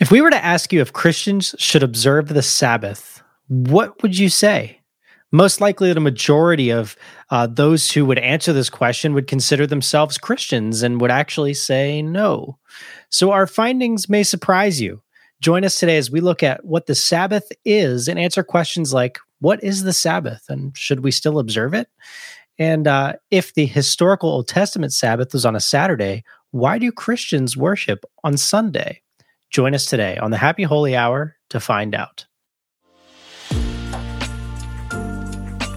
If we were to ask you if Christians should observe the Sabbath, what would you say? Most likely, the majority of uh, those who would answer this question would consider themselves Christians and would actually say no. So, our findings may surprise you. Join us today as we look at what the Sabbath is and answer questions like What is the Sabbath and should we still observe it? And uh, if the historical Old Testament Sabbath was on a Saturday, why do Christians worship on Sunday? Join us today on the Happy Holy Hour to find out.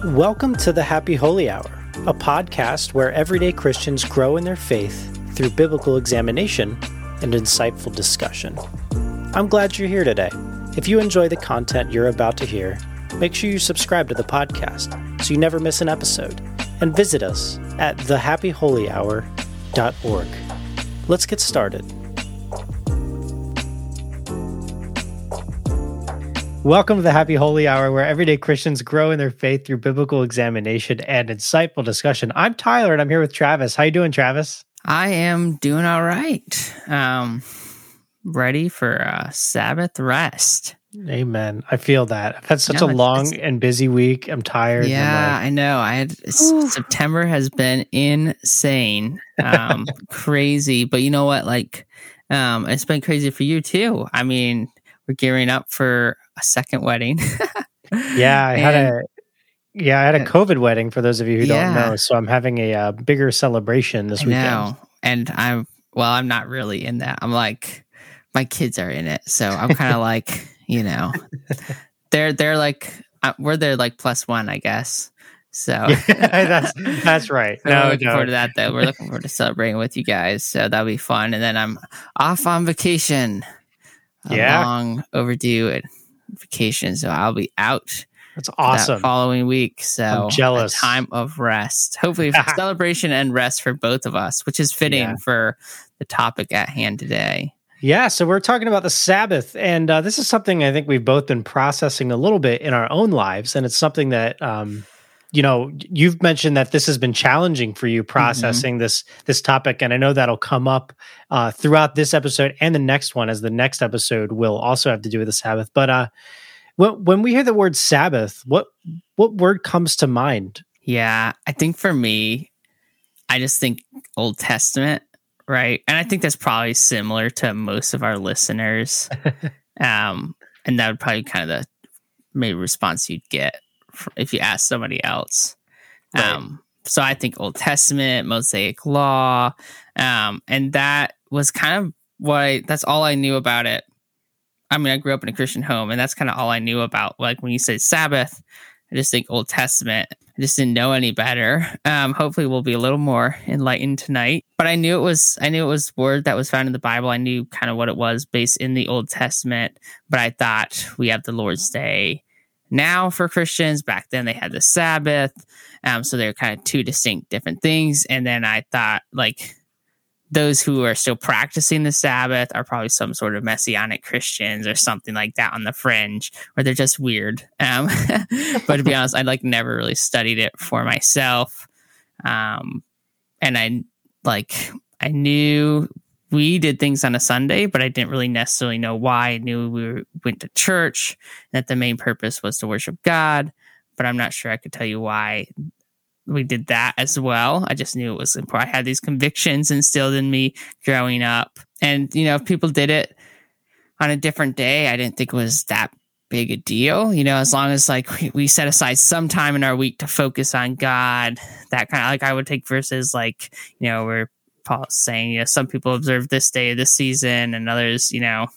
Welcome to the Happy Holy Hour, a podcast where everyday Christians grow in their faith through biblical examination and insightful discussion. I'm glad you're here today. If you enjoy the content you're about to hear, make sure you subscribe to the podcast so you never miss an episode and visit us at thehappyholyhour.org. Let's get started. Welcome to the Happy Holy Hour, where everyday Christians grow in their faith through biblical examination and insightful discussion. I'm Tyler, and I'm here with Travis. How you doing, Travis? I am doing all right. Um, ready for a Sabbath rest. Amen. I feel that. I've had such no, a long and busy week. I'm tired. Yeah, like, I know. I had September has been insane, um, crazy. But you know what? Like, um, it's been crazy for you too. I mean, we're gearing up for a second wedding. yeah, I had a yeah, I had a COVID wedding for those of you who yeah. don't know. So I'm having a uh, bigger celebration this I weekend. Know. And I'm well, I'm not really in that. I'm like my kids are in it, so I'm kind of like you know, they're they're like uh, we're there like plus one, I guess. So yeah, that's that's right. no, we're looking no. forward to that though. We're looking forward to celebrating with you guys. So that'll be fun. And then I'm off on vacation. Yeah. long overdue vacation, so I'll be out. That's awesome. That following week, so I'm jealous. time of rest, hopefully celebration and rest for both of us, which is fitting yeah. for the topic at hand today. Yeah, so we're talking about the Sabbath, and uh, this is something I think we've both been processing a little bit in our own lives, and it's something that um, you know you've mentioned that this has been challenging for you mm-hmm. processing mm-hmm. this this topic and i know that'll come up uh, throughout this episode and the next one as the next episode will also have to do with the sabbath but uh when, when we hear the word sabbath what what word comes to mind yeah i think for me i just think old testament right and i think that's probably similar to most of our listeners um and that would probably kind of the maybe response you'd get if you ask somebody else. Right. Um, so I think Old Testament, Mosaic Law, um, and that was kind of what I, that's all I knew about it. I mean, I grew up in a Christian home, and that's kind of all I knew about. Like when you say Sabbath, I just think Old Testament. I just didn't know any better. Um, hopefully, we'll be a little more enlightened tonight. But I knew it was I knew it was word that was found in the Bible. I knew kind of what it was based in the Old Testament. But I thought we have the Lord's Day now for Christians. Back then they had the Sabbath. Um, so they're kind of two distinct different things. And then I thought like those who are still practicing the Sabbath are probably some sort of messianic Christians or something like that on the fringe, or they're just weird. Um, but to be honest, I like never really studied it for myself. Um, and I like I knew we did things on a Sunday, but I didn't really necessarily know why. I knew we were, went to church, that the main purpose was to worship God, but I'm not sure I could tell you why we did that as well. I just knew it was important. I had these convictions instilled in me growing up. And, you know, if people did it on a different day, I didn't think it was that big a deal. You know, as long as like we, set aside some time in our week to focus on God, that kind of like I would take verses like, you know, Paul's saying, you know, some people observe this day of this season and others, you know.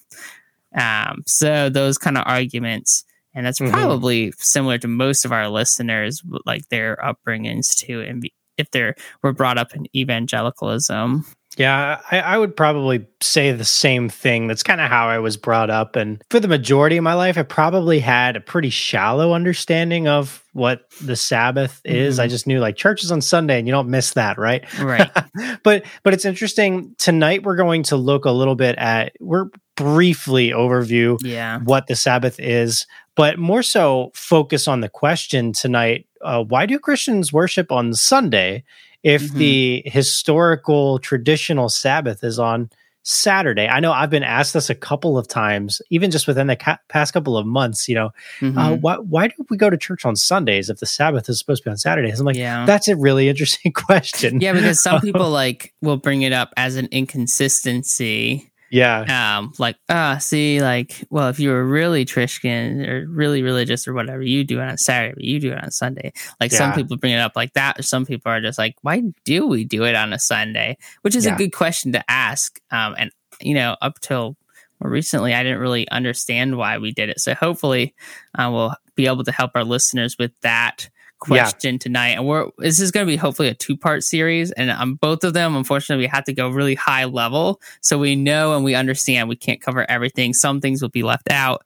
Um, so those kind of arguments, and that's mm-hmm. probably similar to most of our listeners, like their upbringings too, and if they're were brought up in evangelicalism. Yeah, I, I, would probably say the same thing. That's kind of how I was brought up. And for the majority of my life, I probably had a pretty shallow understanding of what the Sabbath is. Mm-hmm. I just knew like church is on Sunday and you don't miss that, right? Right. but but it's interesting. Tonight we're going to look a little bit at we're briefly overview yeah. what the Sabbath is, but more so focus on the question tonight. Uh, why do Christians worship on Sunday? If mm-hmm. the historical traditional Sabbath is on Saturday? I know I've been asked this a couple of times, even just within the ca- past couple of months. You know, mm-hmm. uh, why why do we go to church on Sundays if the Sabbath is supposed to be on Saturdays? I'm like, yeah. that's a really interesting question. Yeah, because some people like will bring it up as an inconsistency yeah. Um, like, ah, uh, see, like, well, if you were really Christian or really religious or whatever, you do it on Saturday, but you do it on Sunday. Like yeah. some people bring it up like that, or some people are just like, why do we do it on a Sunday? Which is yeah. a good question to ask. Um, and you know, up till more recently, I didn't really understand why we did it. So hopefully, uh, we'll be able to help our listeners with that question yeah. tonight. And we're this is going to be hopefully a two part series, and on um, both of them, unfortunately, we have to go really high level, so we know and we understand we can't cover everything. Some things will be left out.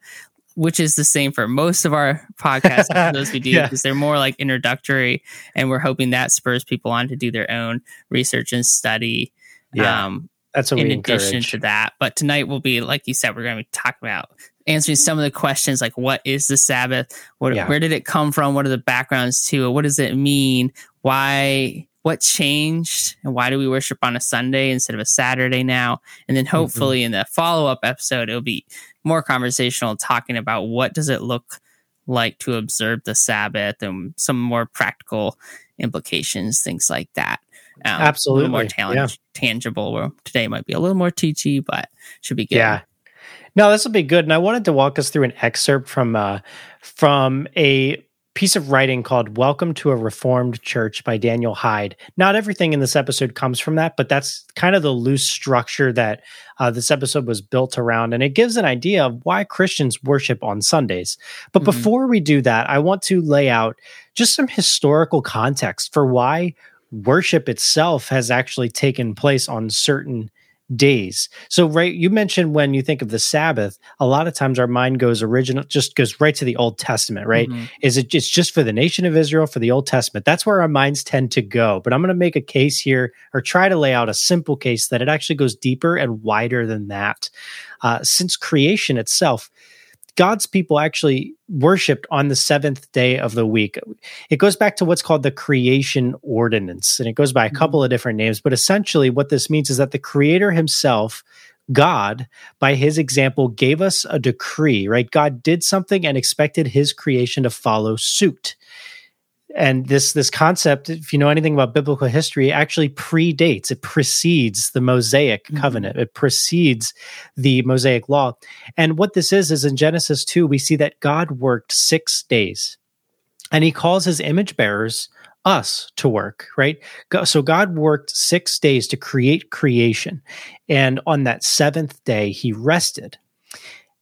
Which is the same for most of our podcasts, those we do, because yeah. they're more like introductory, and we're hoping that spurs people on to do their own research and study. Yeah. Um, that's in addition encourage. to that. But tonight will be, like you said, we're going to be talking about answering some of the questions like what is the Sabbath? What, yeah. Where did it come from? What are the backgrounds to it? What does it mean? Why? What changed? And why do we worship on a Sunday instead of a Saturday now? And then mm-hmm. hopefully mm-hmm. in the follow up episode, it'll be more conversational, talking about what does it look like to observe the Sabbath and some more practical implications, things like that. Um, Absolutely, more talent, yeah. tangible. Where today might be a little more teachy, but should be good. Yeah, no, this will be good. And I wanted to walk us through an excerpt from uh, from a piece of writing called Welcome to a Reformed Church by Daniel Hyde. Not everything in this episode comes from that, but that's kind of the loose structure that uh, this episode was built around. And it gives an idea of why Christians worship on Sundays. But mm-hmm. before we do that, I want to lay out just some historical context for why worship itself has actually taken place on certain days. So right you mentioned when you think of the Sabbath, a lot of times our mind goes original just goes right to the Old Testament, right? Mm-hmm. Is it it's just for the nation of Israel for the Old Testament? That's where our minds tend to go. But I'm going to make a case here or try to lay out a simple case that it actually goes deeper and wider than that. Uh, since creation itself, God's people actually worshiped on the seventh day of the week. It goes back to what's called the creation ordinance, and it goes by a mm-hmm. couple of different names. But essentially, what this means is that the Creator Himself, God, by His example, gave us a decree, right? God did something and expected His creation to follow suit and this this concept if you know anything about biblical history actually predates it precedes the mosaic mm-hmm. covenant. It precedes the mosaic law. And what this is is in genesis 2 we see that god worked 6 days. And he calls his image bearers us to work right? So god worked 6 days to create creation. And on that seventh day he rested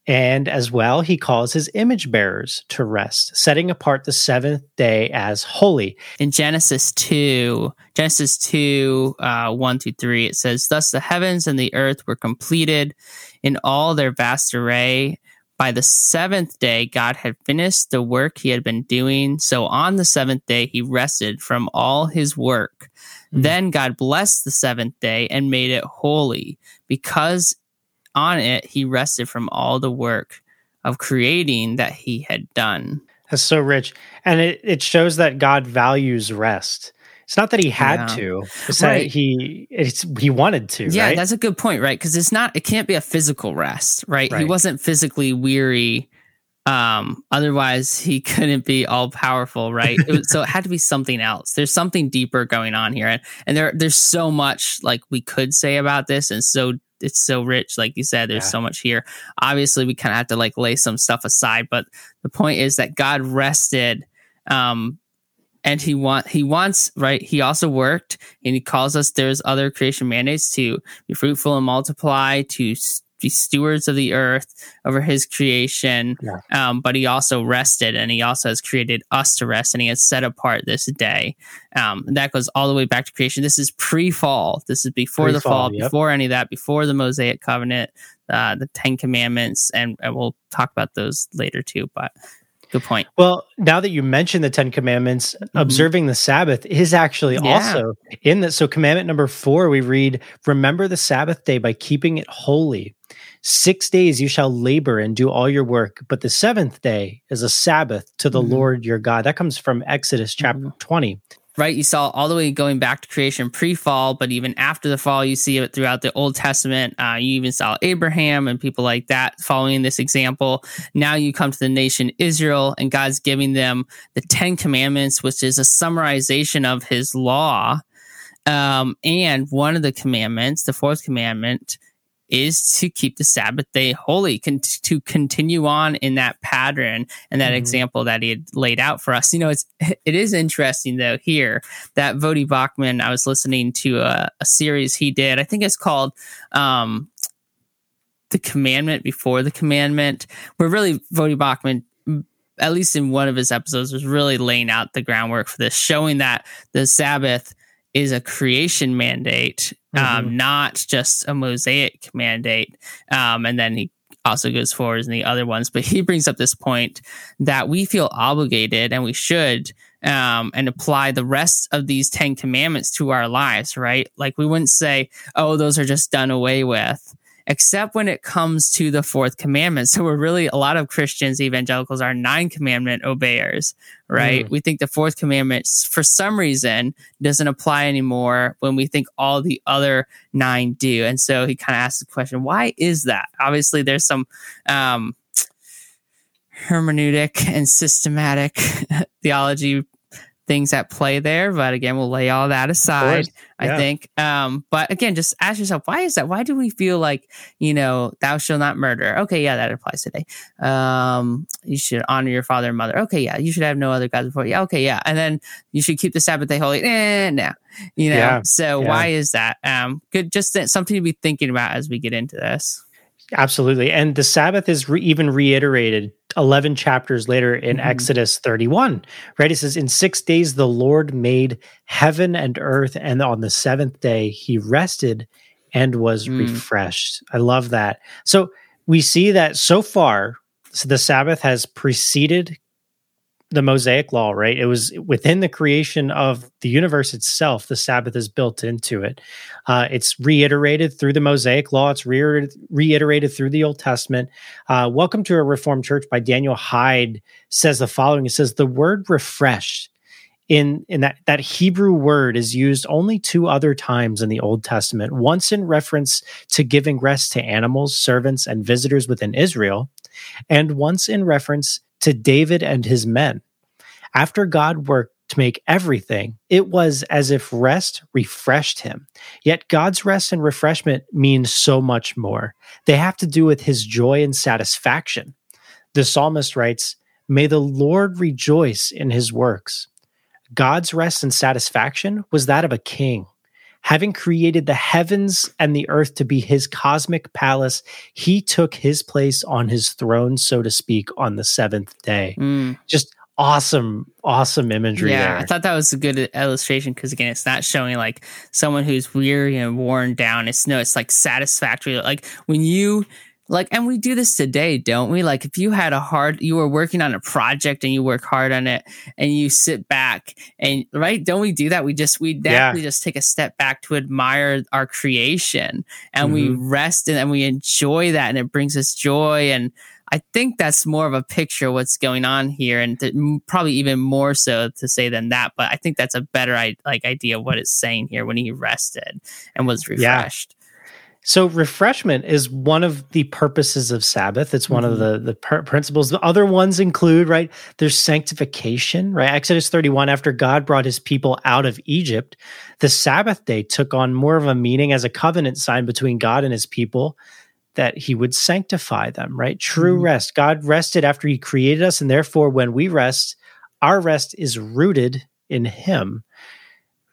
and as well, he calls his image bearers to rest, setting apart the seventh day as holy. In Genesis 2, Genesis 2, uh, 1 to 3, it says, Thus the heavens and the earth were completed in all their vast array. By the seventh day, God had finished the work he had been doing. So on the seventh day, he rested from all his work. Mm-hmm. Then God blessed the seventh day and made it holy because on it, he rested from all the work of creating that he had done. That's so rich. And it, it shows that God values rest. It's not that he had yeah. to. It's right. that he it's he wanted to. Yeah, right? that's a good point, right? Because it's not it can't be a physical rest, right? right? He wasn't physically weary. Um, otherwise he couldn't be all powerful, right? it was, so it had to be something else. There's something deeper going on here. And, and there there's so much like we could say about this and so it's so rich like you said there's yeah. so much here obviously we kind of have to like lay some stuff aside but the point is that god rested um and he want he wants right he also worked and he calls us there's other creation mandates to be fruitful and multiply to be stewards of the earth over his creation. Yeah. Um, but he also rested and he also has created us to rest and he has set apart this day. Um, that goes all the way back to creation. This is pre fall. This is before pre-fall, the fall, yep. before any of that, before the Mosaic covenant, uh, the 10 commandments. And, and we'll talk about those later too. But Good point. Well, now that you mention the Ten Commandments, mm-hmm. observing the Sabbath is actually yeah. also in that. So, commandment number four, we read, Remember the Sabbath day by keeping it holy. Six days you shall labor and do all your work, but the seventh day is a Sabbath to the mm-hmm. Lord your God. That comes from Exodus chapter mm-hmm. 20. Right? You saw all the way going back to creation pre-fall, but even after the fall, you see it throughout the Old Testament. Uh, you even saw Abraham and people like that following this example. Now you come to the nation Israel, and God's giving them the Ten Commandments, which is a summarization of His law. Um, and one of the commandments, the fourth commandment, is to keep the Sabbath day holy, con- to continue on in that pattern and that mm-hmm. example that he had laid out for us. You know, it's it is interesting though here that Voddie Baucham. I was listening to a, a series he did. I think it's called um, "The Commandment Before the Commandment," where really Voddie Baucham at least in one of his episodes, was really laying out the groundwork for this, showing that the Sabbath is a creation mandate um, mm-hmm. not just a mosaic mandate. Um, and then he also goes forward in the other ones, but he brings up this point that we feel obligated and we should um, and apply the rest of these 10 commandments to our lives, right? Like we wouldn't say, oh, those are just done away with except when it comes to the fourth commandment. So we're really, a lot of Christians, evangelicals are nine commandment obeyers, right? Mm. We think the fourth commandment, for some reason, doesn't apply anymore when we think all the other nine do. And so he kind of asks the question, why is that? Obviously, there's some, um, hermeneutic and systematic theology things at play there. But again, we'll lay all that aside. Yeah. I think. Um, but again, just ask yourself, why is that? Why do we feel like, you know, thou shalt not murder? Okay, yeah, that applies today. Um, you should honor your father and mother. Okay, yeah, you should have no other gods before you. Okay, yeah. And then you should keep the Sabbath day holy. Eh, no. You know, yeah. so yeah. why is that? Um, good, just something to be thinking about as we get into this. Absolutely. And the Sabbath is re- even reiterated 11 chapters later in mm-hmm. Exodus 31, right? It says, In six days the Lord made heaven and earth, and on the seventh day he rested and was mm. refreshed. I love that. So we see that so far, so the Sabbath has preceded the Mosaic law, right? It was within the creation of the universe itself. The Sabbath is built into it. Uh, it's reiterated through the Mosaic law. It's re- reiterated through the Old Testament. Uh, Welcome to a Reformed Church by Daniel Hyde says the following. It says the word refreshed in in that that Hebrew word is used only two other times in the Old Testament. Once in reference to giving rest to animals, servants, and visitors within Israel, and once in reference to David and his men. After God worked to make everything, it was as if rest refreshed him. Yet God's rest and refreshment means so much more. They have to do with his joy and satisfaction. The psalmist writes, May the Lord rejoice in his works. God's rest and satisfaction was that of a king having created the heavens and the earth to be his cosmic palace, he took his place on his throne, so to speak, on the seventh day. Mm. Just awesome, awesome imagery yeah, there. I thought that was a good illustration because again, it's not showing like someone who's weary and worn down. It's no, it's like satisfactory. Like when you like and we do this today don't we like if you had a hard you were working on a project and you work hard on it and you sit back and right don't we do that we just we definitely yeah. just take a step back to admire our creation and mm-hmm. we rest and we enjoy that and it brings us joy and I think that's more of a picture of what's going on here, and th- probably even more so to say than that. But I think that's a better like idea of what it's saying here when he rested and was refreshed. So refreshment is one of the purposes of Sabbath. It's one mm-hmm. of the the per- principles. The other ones include right. There's sanctification. Right. Exodus 31. After God brought His people out of Egypt, the Sabbath day took on more of a meaning as a covenant sign between God and His people that He would sanctify them. Right. True mm-hmm. rest. God rested after He created us, and therefore, when we rest, our rest is rooted in Him.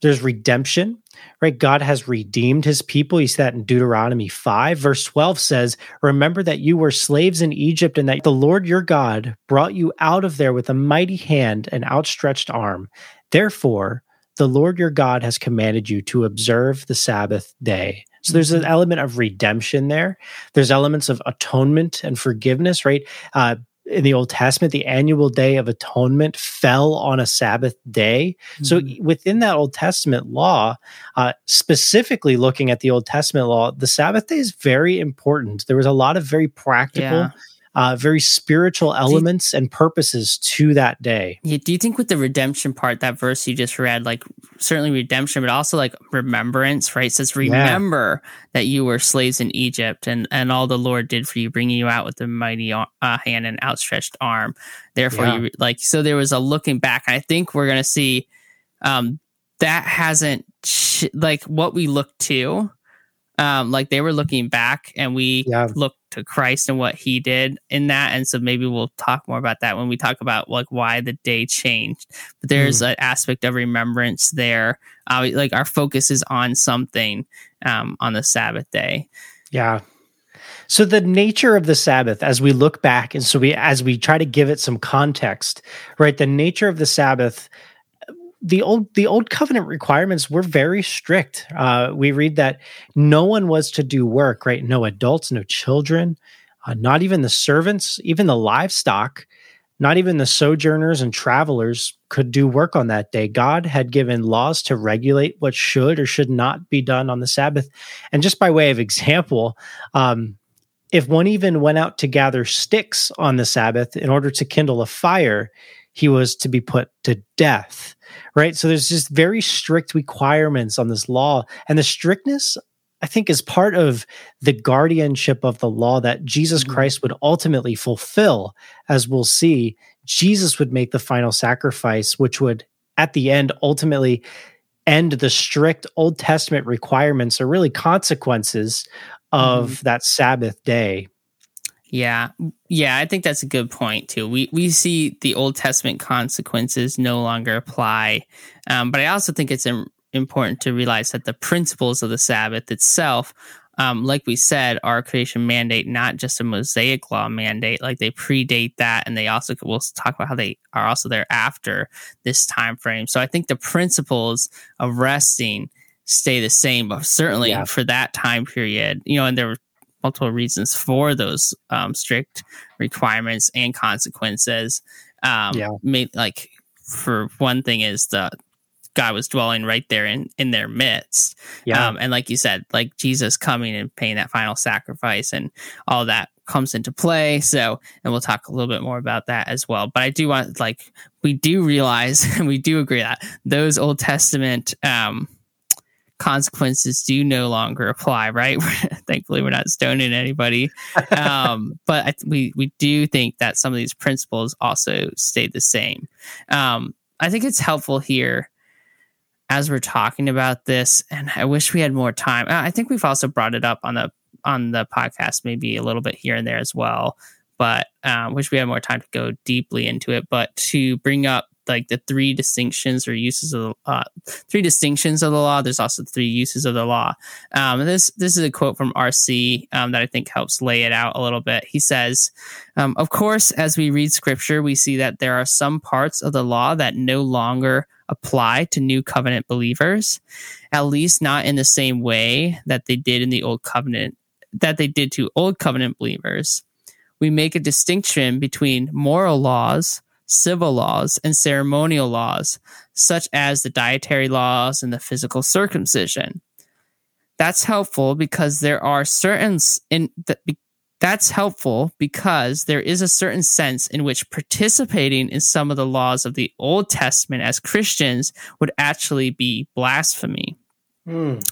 There's redemption right? God has redeemed his people. He said that in Deuteronomy 5. Verse 12 says, Remember that you were slaves in Egypt and that the Lord your God brought you out of there with a mighty hand and outstretched arm. Therefore, the Lord your God has commanded you to observe the Sabbath day. So there's an mm-hmm. element of redemption there. There's elements of atonement and forgiveness, right? Uh, in the Old Testament, the annual day of atonement fell on a Sabbath day. Mm-hmm. So within that Old Testament law, uh, specifically looking at the Old Testament law, the Sabbath day is very important. There was a lot of very practical. Yeah. Uh, very spiritual elements you, and purposes to that day. Yeah, do you think with the redemption part, that verse you just read, like certainly redemption, but also like remembrance, right? It says, remember yeah. that you were slaves in Egypt and, and all the Lord did for you, bringing you out with a mighty uh, hand and outstretched arm. Therefore, yeah. you like, so there was a looking back. I think we're going to see um, that hasn't, like what we look to um, like they were looking back and we yeah. looked to Christ and what he did in that. And so maybe we'll talk more about that when we talk about like why the day changed. But there's mm. an aspect of remembrance there. Uh, like our focus is on something um, on the Sabbath day. Yeah. So the nature of the Sabbath, as we look back, and so we as we try to give it some context, right? The nature of the Sabbath the old the old covenant requirements were very strict. Uh, we read that no one was to do work, right? No adults, no children, uh, not even the servants, even the livestock, not even the sojourners and travelers could do work on that day. God had given laws to regulate what should or should not be done on the Sabbath. And just by way of example, um, if one even went out to gather sticks on the Sabbath in order to kindle a fire, he was to be put to death right so there's just very strict requirements on this law and the strictness i think is part of the guardianship of the law that jesus mm-hmm. christ would ultimately fulfill as we'll see jesus would make the final sacrifice which would at the end ultimately end the strict old testament requirements or really consequences of mm-hmm. that sabbath day yeah. Yeah, I think that's a good point too. We we see the Old Testament consequences no longer apply. Um, but I also think it's Im- important to realize that the principles of the Sabbath itself um, like we said, are creation mandate, not just a Mosaic law mandate. Like they predate that, and they also we'll talk about how they are also there after this time frame. So I think the principles of resting stay the same, but certainly yeah. for that time period, you know, and there were multiple reasons for those um, strict requirements and consequences. Um, yeah. Made, like for one thing is the God was dwelling right there in in their midst. Yeah. Um, and like you said, like Jesus coming and paying that final sacrifice and all that comes into play. So, and we'll talk a little bit more about that as well. But I do want, like, we do realize and we do agree that those Old Testament um, consequences do no longer apply, right? Thankfully, we're not stoning anybody. Um, but I, we, we do think that some of these principles also stay the same. Um, I think it's helpful here as we're talking about this, and I wish we had more time. I think we've also brought it up on the on the podcast, maybe a little bit here and there as well. But uh, wish we had more time to go deeply into it. But to bring up like the three distinctions or uses of the uh, three distinctions of the law. There's also three uses of the law. Um, this this is a quote from RC um, that I think helps lay it out a little bit. He says, um, "Of course, as we read Scripture, we see that there are some parts of the law that no longer." apply to new covenant believers at least not in the same way that they did in the old covenant that they did to old covenant believers we make a distinction between moral laws civil laws, and ceremonial laws, such as the dietary laws and the physical circumcision. That's helpful because there are certain in the, that's helpful because there is a certain sense in which participating in some of the laws of the Old Testament as Christians would actually be blasphemy. Mm.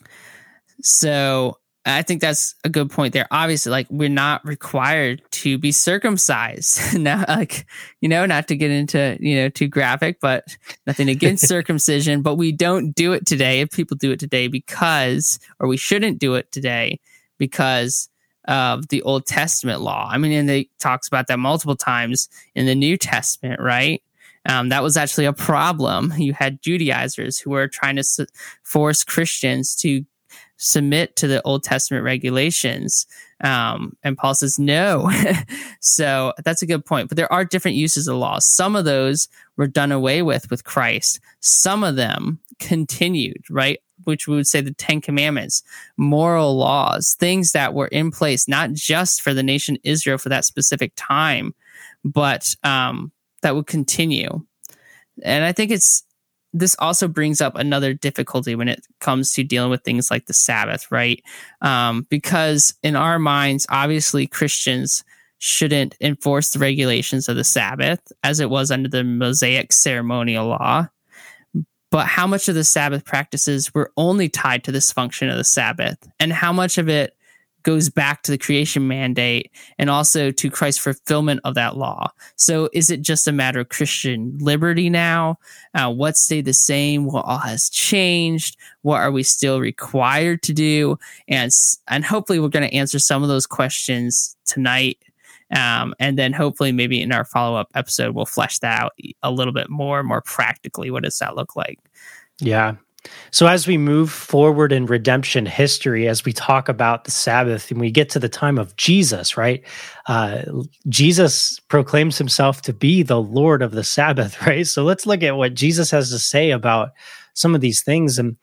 So I think that's a good point there. Obviously, like we're not required to be circumcised. now, like, you know, not to get into, you know, too graphic, but nothing against circumcision, but we don't do it today. If people do it today because, or we shouldn't do it today because of the Old Testament law. I mean, and they talks about that multiple times in the New Testament, right? Um, that was actually a problem. You had Judaizers who were trying to force Christians to submit to the Old Testament regulations. Um, and Paul says no. so that's a good point. But there are different uses of law. Some of those were done away with with Christ. Some of them continued, right? Which we would say the Ten Commandments, moral laws, things that were in place, not just for the nation Israel for that specific time, but um, that would continue. And I think it's this also brings up another difficulty when it comes to dealing with things like the Sabbath, right? Um, because in our minds, obviously Christians shouldn't enforce the regulations of the Sabbath as it was under the Mosaic ceremonial law. But how much of the Sabbath practices were only tied to this function of the Sabbath, and how much of it goes back to the creation mandate and also to Christ's fulfillment of that law. So is it just a matter of Christian liberty now? Uh, what stayed the same? What all has changed? What are we still required to do? And, and hopefully we're going to answer some of those questions tonight. Um, and then hopefully maybe in our follow up episode, we'll flesh that out a little bit more, more practically. What does that look like? Yeah. So, as we move forward in redemption history, as we talk about the Sabbath and we get to the time of Jesus, right? Uh, Jesus proclaims himself to be the Lord of the Sabbath, right? So, let's look at what Jesus has to say about some of these things. And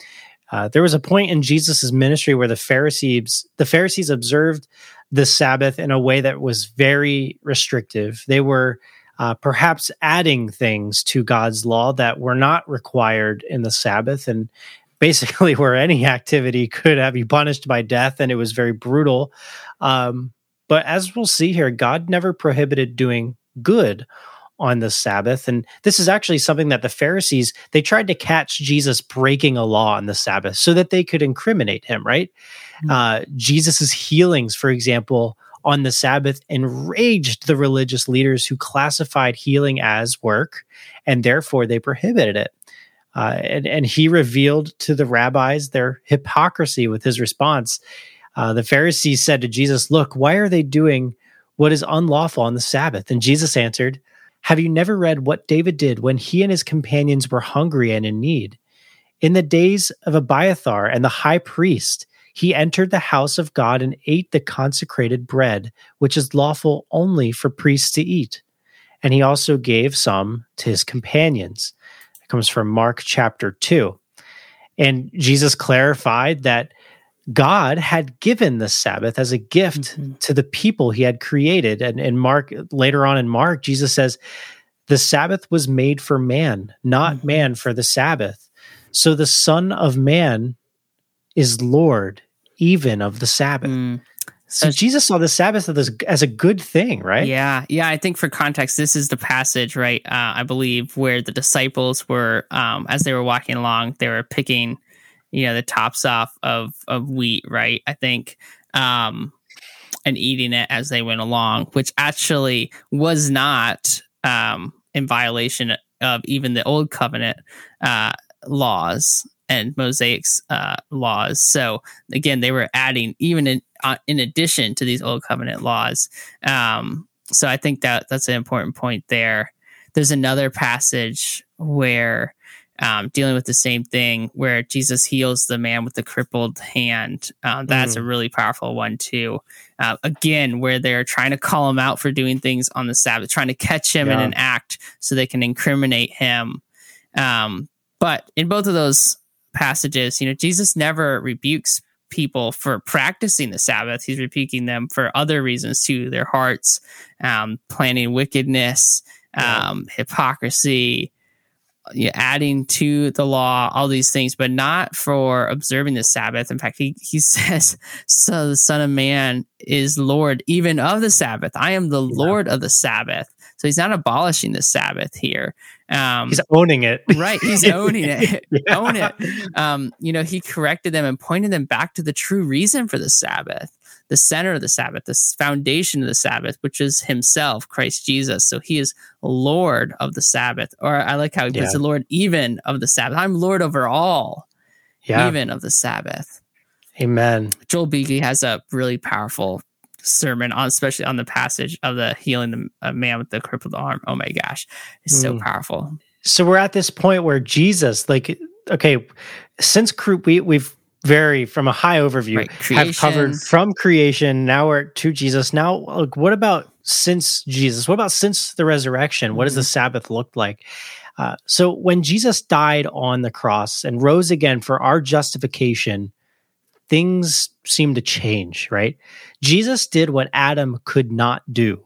uh, there was a point in Jesus's ministry where the Pharisees, the Pharisees observed the Sabbath in a way that was very restrictive. They were uh, perhaps adding things to God's law that were not required in the Sabbath, and basically where any activity could have be punished by death, and it was very brutal. Um, but as we'll see here, God never prohibited doing good on the Sabbath. And this is actually something that the Pharisees, they tried to catch Jesus breaking a law on the Sabbath so that they could incriminate him, right? Mm-hmm. Uh, Jesus's healings, for example, on the Sabbath enraged the religious leaders who classified healing as work, and therefore they prohibited it. Uh, and, and he revealed to the rabbis their hypocrisy with his response. Uh, the Pharisees said to Jesus, Look, why are they doing what is unlawful on the Sabbath? And Jesus answered, Have you never read what David did when he and his companions were hungry and in need? In the days of Abiathar and the high priest, he entered the house of God and ate the consecrated bread, which is lawful only for priests to eat. And he also gave some to his companions. It comes from Mark chapter 2. And Jesus clarified that God had given the Sabbath as a gift mm-hmm. to the people he had created. And in Mark, later on in Mark, Jesus says, the Sabbath was made for man, not mm-hmm. man for the Sabbath. So the Son of Man is Lord even of the Sabbath. Mm. So Jesus saw the Sabbath as, as a good thing, right? Yeah, yeah. I think for context, this is the passage, right? Uh, I believe where the disciples were, um, as they were walking along, they were picking, you know, the tops off of of wheat, right? I think, um, and eating it as they went along, which actually was not um, in violation of even the old covenant uh, laws and Mosaic's uh, laws. So again, they were adding even in uh, in addition to these old covenant laws. Um, so I think that that's an important point there. There's another passage where um, dealing with the same thing, where Jesus heals the man with the crippled hand. Um, that's mm. a really powerful one too. Uh, again, where they're trying to call him out for doing things on the Sabbath, trying to catch him yeah. in an act so they can incriminate him. Um, but in both of those passages, you know, Jesus never rebukes people for practicing the Sabbath. He's rebuking them for other reasons too, their hearts, um, planning wickedness, um, yeah. hypocrisy, you adding to the law, all these things, but not for observing the Sabbath. In fact, he, he says, So the Son of Man is Lord even of the Sabbath. I am the yeah. Lord of the Sabbath. So he's not abolishing the Sabbath here. Um, he's owning it. right. He's owning it. yeah. Own it. Um, you know, he corrected them and pointed them back to the true reason for the Sabbath, the center of the Sabbath, the foundation of the Sabbath, which is himself, Christ Jesus. So he is Lord of the Sabbath. Or I like how he puts the Lord even of the Sabbath. I'm Lord over all, yeah. even of the Sabbath. Amen. Joel Beeke has a really powerful sermon on especially on the passage of the healing the man with the crippled arm oh my gosh it's mm. so powerful so we're at this point where jesus like okay since we we've very from a high overview right. have covered from creation now we're to jesus now like what about since jesus what about since the resurrection what mm-hmm. does the mm-hmm. sabbath look like uh, so when jesus died on the cross and rose again for our justification things seem to change, right? Jesus did what Adam could not do.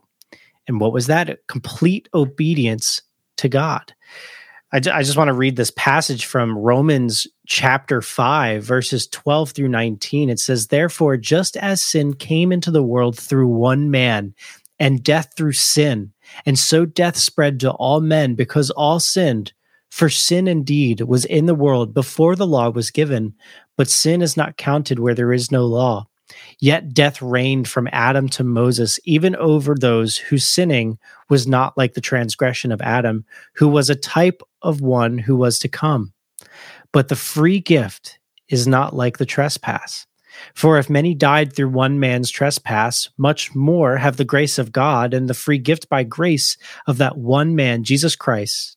And what was that? Complete obedience to God. I, just want to read this passage from Romans chapter 5, verses 12 through 19. It says, Therefore, just as sin came into the world through one man, and death through sin. And so death spread to all men because all sinned. For sin indeed was in the world before the law was given, but sin is not counted where there is no law. Yet death reigned from Adam to Moses, even over those whose sinning was not like the transgression of Adam, who was a type of one who was to come. But the free gift is not like the trespass. For if many died through one man's trespass, much more have the grace of God and the free gift by grace of that one man, Jesus Christ,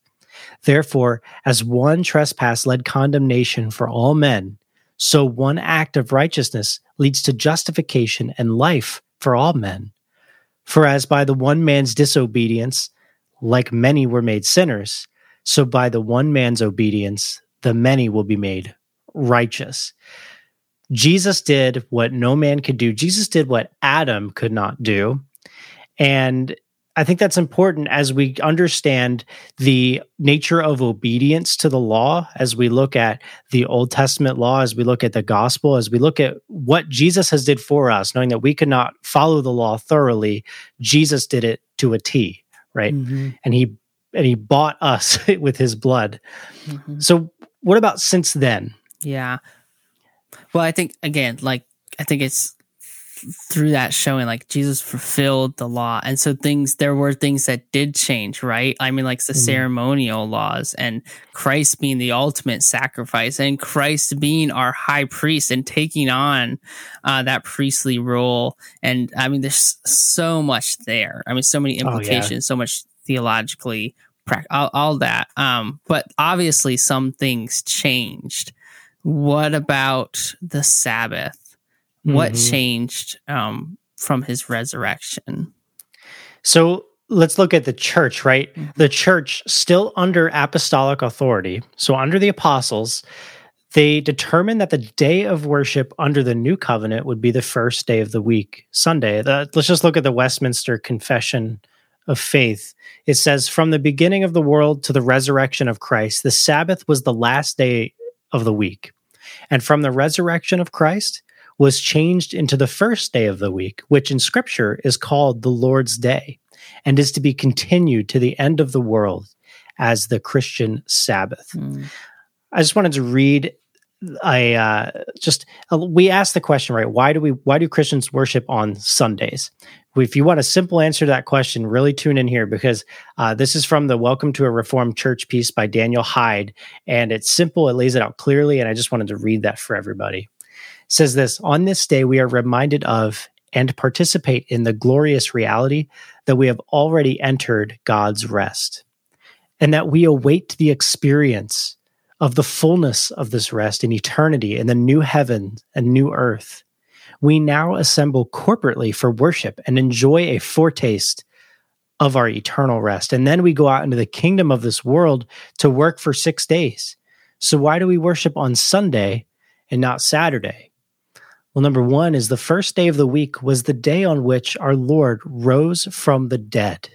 Therefore, as one trespass led condemnation for all men, so one act of righteousness leads to justification and life for all men. For as by the one man's disobedience, like many were made sinners, so by the one man's obedience, the many will be made righteous. Jesus did what no man could do. Jesus did what Adam could not do. And I think that's important as we understand the nature of obedience to the law, as we look at the Old Testament law, as we look at the gospel, as we look at what Jesus has did for us, knowing that we could not follow the law thoroughly, Jesus did it to a T, right? Mm-hmm. And he and he bought us with his blood. Mm-hmm. So what about since then? Yeah. Well, I think again, like I think it's through that showing like Jesus fulfilled the law. And so things there were things that did change, right? I mean like the mm-hmm. ceremonial laws and Christ being the ultimate sacrifice and Christ being our high priest and taking on uh, that priestly role. And I mean there's so much there. I mean so many implications, oh, yeah. so much theologically all, all that. Um but obviously some things changed what about the Sabbath? Mm-hmm. What changed um, from his resurrection? So let's look at the church, right? Mm-hmm. The church, still under apostolic authority, so under the apostles, they determined that the day of worship under the new covenant would be the first day of the week, Sunday. The, let's just look at the Westminster Confession of Faith. It says, From the beginning of the world to the resurrection of Christ, the Sabbath was the last day of the week. And from the resurrection of Christ was changed into the first day of the week, which in scripture is called the Lord's Day and is to be continued to the end of the world as the Christian Sabbath. Mm. I just wanted to read I uh, just uh, we asked the question right why do we why do Christians worship on Sundays if you want a simple answer to that question, really tune in here because uh, this is from the Welcome to a Reformed Church piece by Daniel Hyde. And it's simple, it lays it out clearly. And I just wanted to read that for everybody. Says this On this day, we are reminded of and participate in the glorious reality that we have already entered God's rest and that we await the experience of the fullness of this rest in eternity in the new heaven and new earth we now assemble corporately for worship and enjoy a foretaste of our eternal rest. And then we go out into the kingdom of this world to work for six days. So, why do we worship on Sunday and not Saturday? Well, number one is the first day of the week was the day on which our Lord rose from the dead.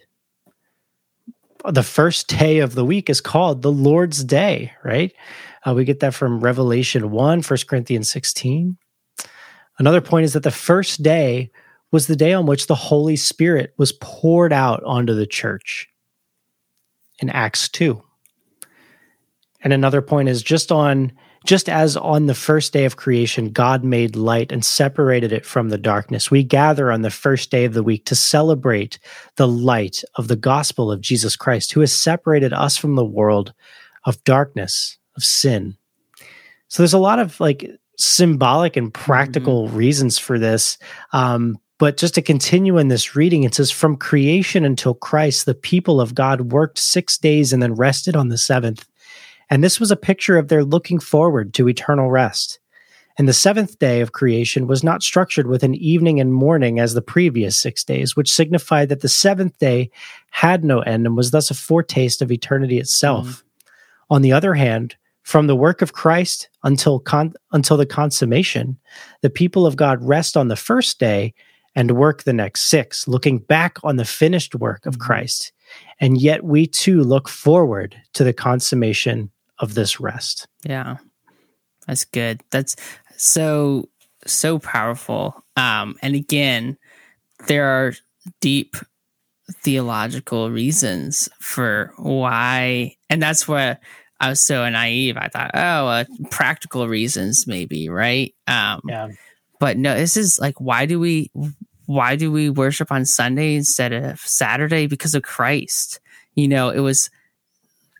The first day of the week is called the Lord's Day, right? Uh, we get that from Revelation 1, 1 Corinthians 16. Another point is that the first day was the day on which the Holy Spirit was poured out onto the church in Acts 2. And another point is just on just as on the first day of creation God made light and separated it from the darkness, we gather on the first day of the week to celebrate the light of the gospel of Jesus Christ who has separated us from the world of darkness, of sin. So there's a lot of like symbolic and practical mm-hmm. reasons for this. Um, but just to continue in this reading, it says, From creation until Christ, the people of God worked six days and then rested on the seventh. And this was a picture of their looking forward to eternal rest. And the seventh day of creation was not structured with an evening and morning as the previous six days, which signified that the seventh day had no end and was thus a foretaste of eternity itself. Mm. On the other hand, from the work of Christ until con- until the consummation, the people of God rest on the first day and work the next six, looking back on the finished work of mm. Christ. And yet we too look forward to the consummation of this rest. Yeah. That's good. That's so so powerful. Um, and again, there are deep theological reasons for why, and that's what I was so naive. I thought, oh, uh, practical reasons, maybe, right? Um, yeah. But no, this is like, why do we, why do we worship on Sunday instead of Saturday? Because of Christ. You know, it was.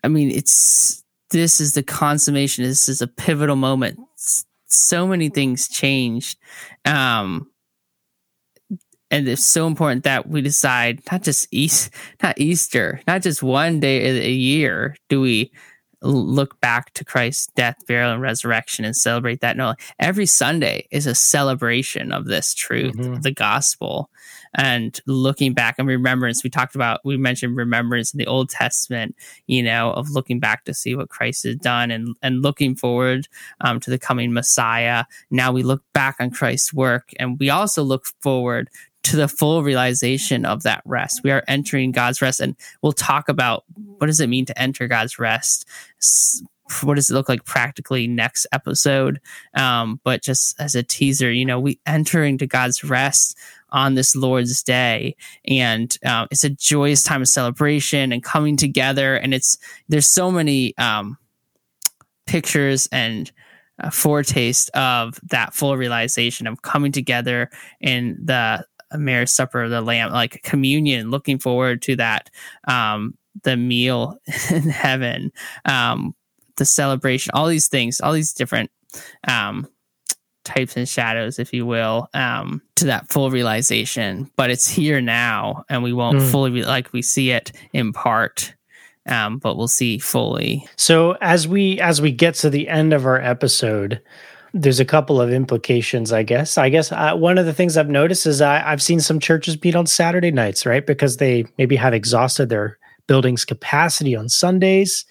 I mean, it's this is the consummation. This is a pivotal moment so many things changed. Um, and it's so important that we decide not just East, not Easter, not just one day a year do we look back to Christ's death, burial, and resurrection and celebrate that. No, every Sunday is a celebration of this truth, mm-hmm. the gospel and looking back and remembrance. We talked about, we mentioned remembrance in the Old Testament, you know, of looking back to see what Christ has done and, and looking forward um, to the coming Messiah. Now we look back on Christ's work and we also look forward to the full realization of that rest. We are entering God's rest, and we'll talk about what does it mean to enter God's rest. What does it look like practically next episode? Um, but just as a teaser, you know, we enter into God's rest on this Lord's Day, and uh, it's a joyous time of celebration and coming together. And it's there's so many um, pictures and a foretaste of that full realization of coming together in the Marriage Supper of the Lamb, like communion. Looking forward to that, um, the meal in heaven, um, the celebration, all these things, all these different um, types and shadows, if you will, um, to that full realization. But it's here now, and we won't mm. fully like we see it in part. Um, but we'll see fully. So as we as we get to the end of our episode, there's a couple of implications, I guess. I guess uh, one of the things I've noticed is I, I've seen some churches meet on Saturday nights, right? Because they maybe have exhausted their building's capacity on Sundays.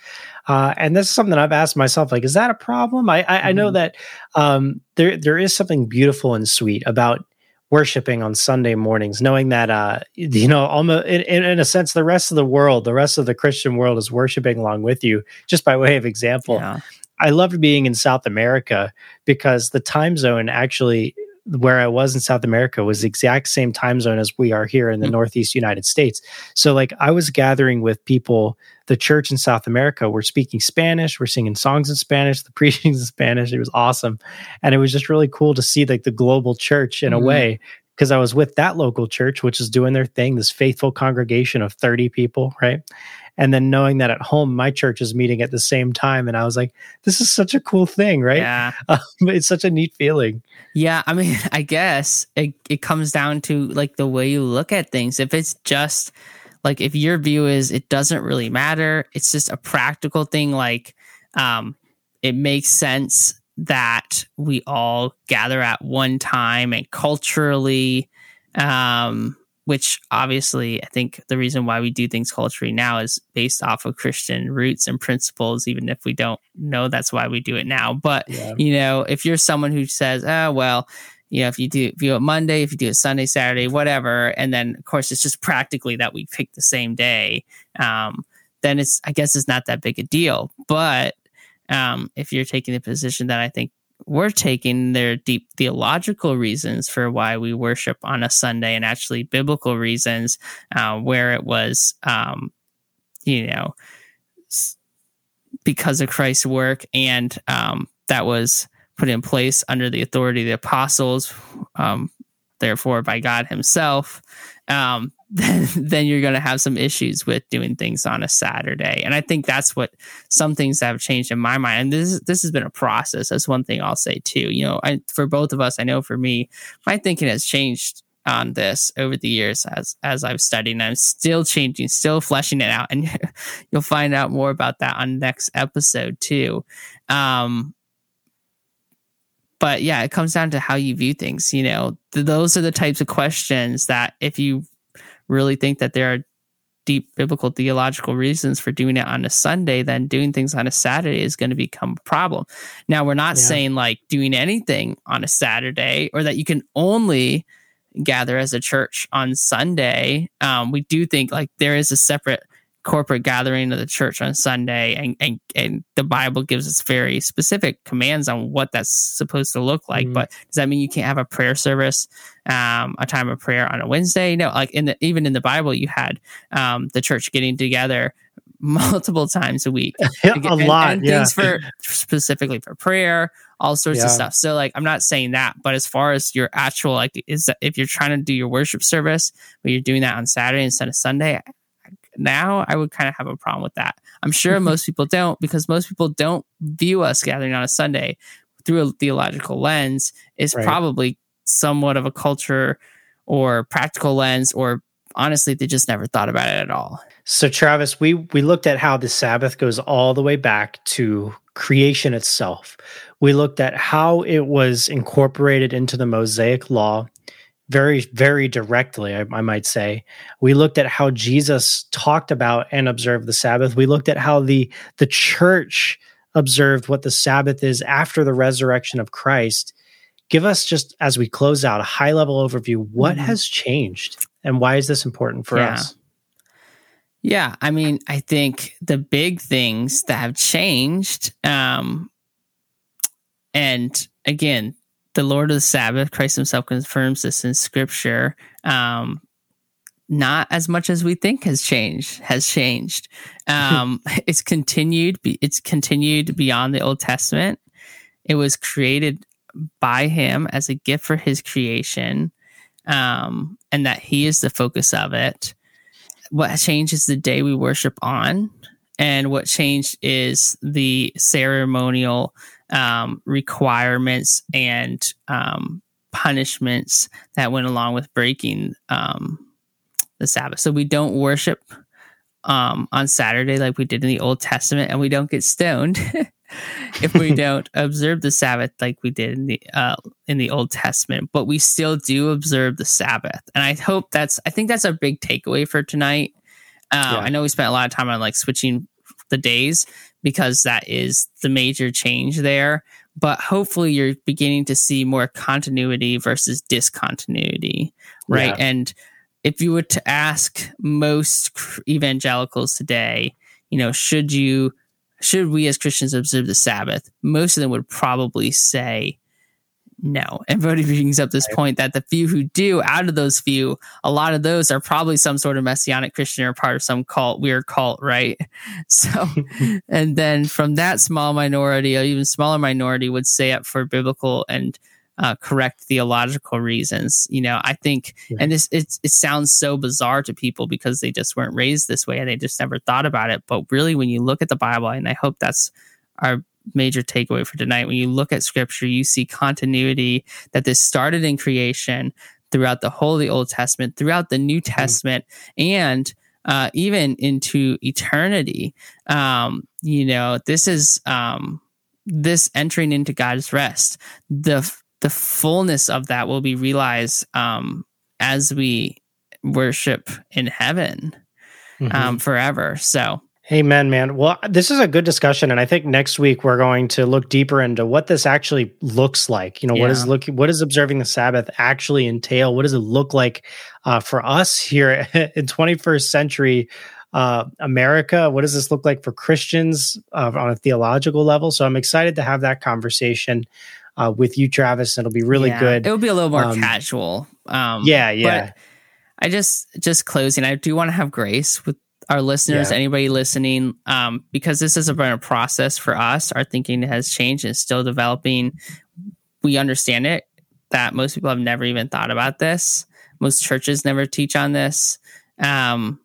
Uh, and this is something I've asked myself, like, is that a problem? I, I, mm-hmm. I know mm-hmm. that um, there there is something beautiful and sweet about worshiping on Sunday mornings, knowing that uh, you know, almost in, in, a sense, the rest of the world, the rest of the Christian world, is worshiping along with you. Just by way of example, yeah. I loved being in South America because the time zone actually where I was in South America was the exact same time zone as we are here in the mm-hmm. Northeast United States. So like I was gathering with people, the church in South America, we're speaking Spanish, we're singing songs in Spanish, the preachings in Spanish. It was awesome. And it was just really cool to see like the global church in mm-hmm. a way because I was with that local church, which is doing their thing, this faithful congregation of 30 people, right? And then knowing that at home my church is meeting at the same time. And i was like this is such a cool thing right? Yeah. Um, it's such a neat feeling. Yeah i mean i guess it, it comes down to like the way you look at things. If it's just like if your view is it doesn't really matter it's just a practical thing like um it makes sense that we all gather at one time and culturally um which obviously I think the reason why we do things culturally now is based off of Christian roots and principles, even if we don't know that's why we do it now. But yeah. you know, if you're someone who says, "Oh well," you know, if you do if you do it Monday, if you do it Sunday, Saturday, whatever, and then of course it's just practically that we pick the same day, um, then it's I guess it's not that big a deal. But um, if you're taking the position that I think we're taking their deep theological reasons for why we worship on a Sunday and actually biblical reasons uh, where it was, um, you know, because of Christ's work and um, that was put in place under the authority of the apostles, um, therefore by God Himself. Um, then then you're going to have some issues with doing things on a Saturday. And I think that's what some things have changed in my mind. And this this has been a process. That's one thing I'll say too. You know, I, for both of us, I know for me, my thinking has changed on this over the years as as I've studied and I'm still changing, still fleshing it out. And you'll find out more about that on next episode too. Um, but yeah, it comes down to how you view things. You know, th- those are the types of questions that if you really think that there are deep biblical theological reasons for doing it on a Sunday, then doing things on a Saturday is going to become a problem. Now, we're not yeah. saying like doing anything on a Saturday or that you can only gather as a church on Sunday. Um, we do think like there is a separate corporate gathering of the church on Sunday, and and, and the Bible gives us very specific commands on what that's supposed to look like. Mm-hmm. But does that mean you can't have a prayer service, um, a time of prayer on a Wednesday? No, like in the even in the Bible, you had um, the church getting together multiple times a week, a and, lot, and yeah. things for specifically for prayer, all sorts yeah. of stuff. So like, I'm not saying that, but as far as your actual like, is that if you're trying to do your worship service, but you're doing that on Saturday instead of Sunday, now, I would kind of have a problem with that. I'm sure most people don't because most people don't view us gathering on a Sunday through a theological lens. Is right. probably somewhat of a culture or practical lens, or honestly, they just never thought about it at all. So, Travis, we we looked at how the Sabbath goes all the way back to creation itself. We looked at how it was incorporated into the Mosaic law very, very directly, I, I, might say. We looked at how Jesus talked about and observed the Sabbath. We looked at how the the church observed what the Sabbath is after the resurrection of Christ. Give us just as we close out a high level overview. What mm-hmm. has changed, and why is this important for yeah. us? Yeah, I mean, I think the big things that have changed, um, and again, the Lord of the Sabbath, Christ Himself confirms this in Scripture. Um, not as much as we think has changed. Has changed. Um, it's continued. It's continued beyond the Old Testament. It was created by Him as a gift for His creation, um, and that He is the focus of it. What changed is the day we worship on, and what changed is the ceremonial um, requirements and um, punishments that went along with breaking um, the Sabbath. So we don't worship um, on Saturday like we did in the Old Testament, and we don't get stoned if we don't observe the Sabbath like we did in the uh, in the Old Testament. But we still do observe the Sabbath, and I hope that's I think that's a big takeaway for tonight. Uh, yeah. I know we spent a lot of time on like switching the days because that is the major change there. But hopefully, you're beginning to see more continuity versus discontinuity, right? Yeah. And if you were to ask most evangelicals today, you know, should you, should we as Christians observe the Sabbath? Most of them would probably say no. And Voddie brings up this point that the few who do, out of those few, a lot of those are probably some sort of messianic Christian or part of some cult, weird cult, right? So, and then from that small minority, or even smaller minority, would say it for biblical and uh, correct theological reasons. You know, I think, and this it, it sounds so bizarre to people because they just weren't raised this way and they just never thought about it. But really, when you look at the Bible, and I hope that's our major takeaway for tonight. When you look at scripture, you see continuity that this started in creation throughout the whole of the Old Testament, throughout the New mm-hmm. Testament, mm-hmm. and uh, even into eternity. Um, you know, this is um, this entering into God's rest. The the fullness of that will be realized um, as we worship in heaven mm-hmm. Um, forever. So Amen, man. Well, this is a good discussion, and I think next week we're going to look deeper into what this actually looks like. You know, yeah. what is looking, what does observing the Sabbath actually entail? What does it look like uh, for us here in 21st century uh, America? What does this look like for Christians uh, on a theological level? So I'm excited to have that conversation uh, with you, Travis. It'll be really yeah, good. It'll be a little more um, casual. Um, yeah, yeah. I just just closing. I do want to have grace with our listeners, yeah. anybody listening, um, because this has been a process for us. Our thinking has changed and still developing. We understand it that most people have never even thought about this. Most churches never teach on this. Um,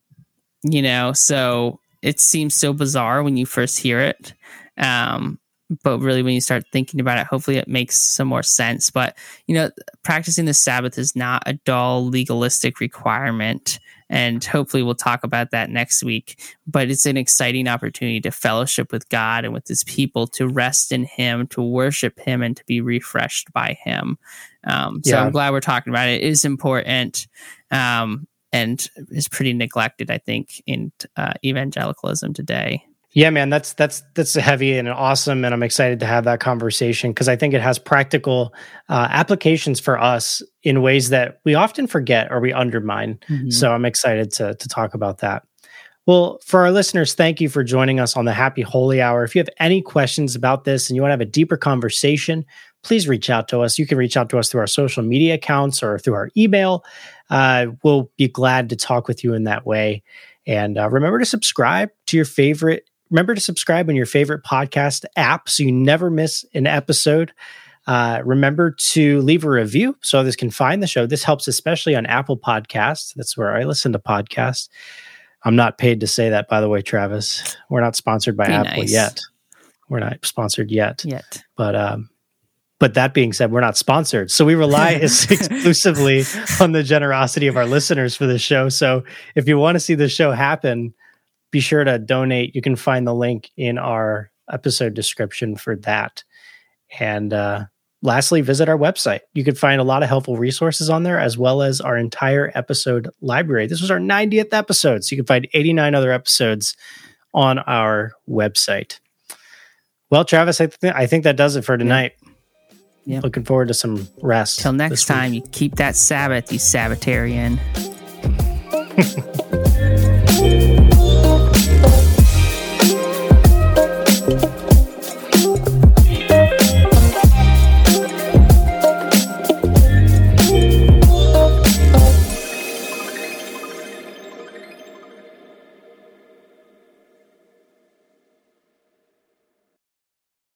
you know, so it seems so bizarre when you first hear it. Um, but really, when you start thinking about it, hopefully it makes some more sense. But, you know, practicing the Sabbath is not a dull legalistic requirement and hopefully we'll talk about that next week. But it's an exciting opportunity to fellowship with God and with His people, to rest in Him, to worship Him, and to be refreshed by Him. Um, so yeah. I'm glad we're talking about it. It is important. Um, and is pretty neglected, I think, in uh, evangelicalism today. Yeah, man, that's that's that's heavy and awesome, and I'm excited to have that conversation because I think it has practical uh, applications for us in ways that we often forget or we undermine. Mm-hmm. So I'm excited to to talk about that. Well, for our listeners, thank you for joining us on the Happy Holy Hour. If you have any questions about this and you want to have a deeper conversation, please reach out to us. You can reach out to us through our social media accounts or through our email. Uh, we'll be glad to talk with you in that way. And uh, remember to subscribe to your favorite remember to subscribe on your favorite podcast app so you never miss an episode. Uh, remember to leave a review so others can find the show. This helps especially on Apple Podcasts. That's where I listen to podcasts. I'm not paid to say that, by the way, Travis. We're not sponsored by Be Apple nice. yet. We're not sponsored yet. Yet. But um, but that being said, we're not sponsored. So we rely exclusively on the generosity of our listeners for the show. So if you want to see the show happen, be sure to donate. You can find the link in our episode description for that. And uh, lastly, visit our website. You can find a lot of helpful resources on there, as well as our entire episode library. This was our 90th episode, so you can find 89 other episodes on our website. Well, Travis, I, th- I think that does it for tonight. Yeah. Looking forward to some rest. Till next time, week. you keep that Sabbath, you Sabbatarian.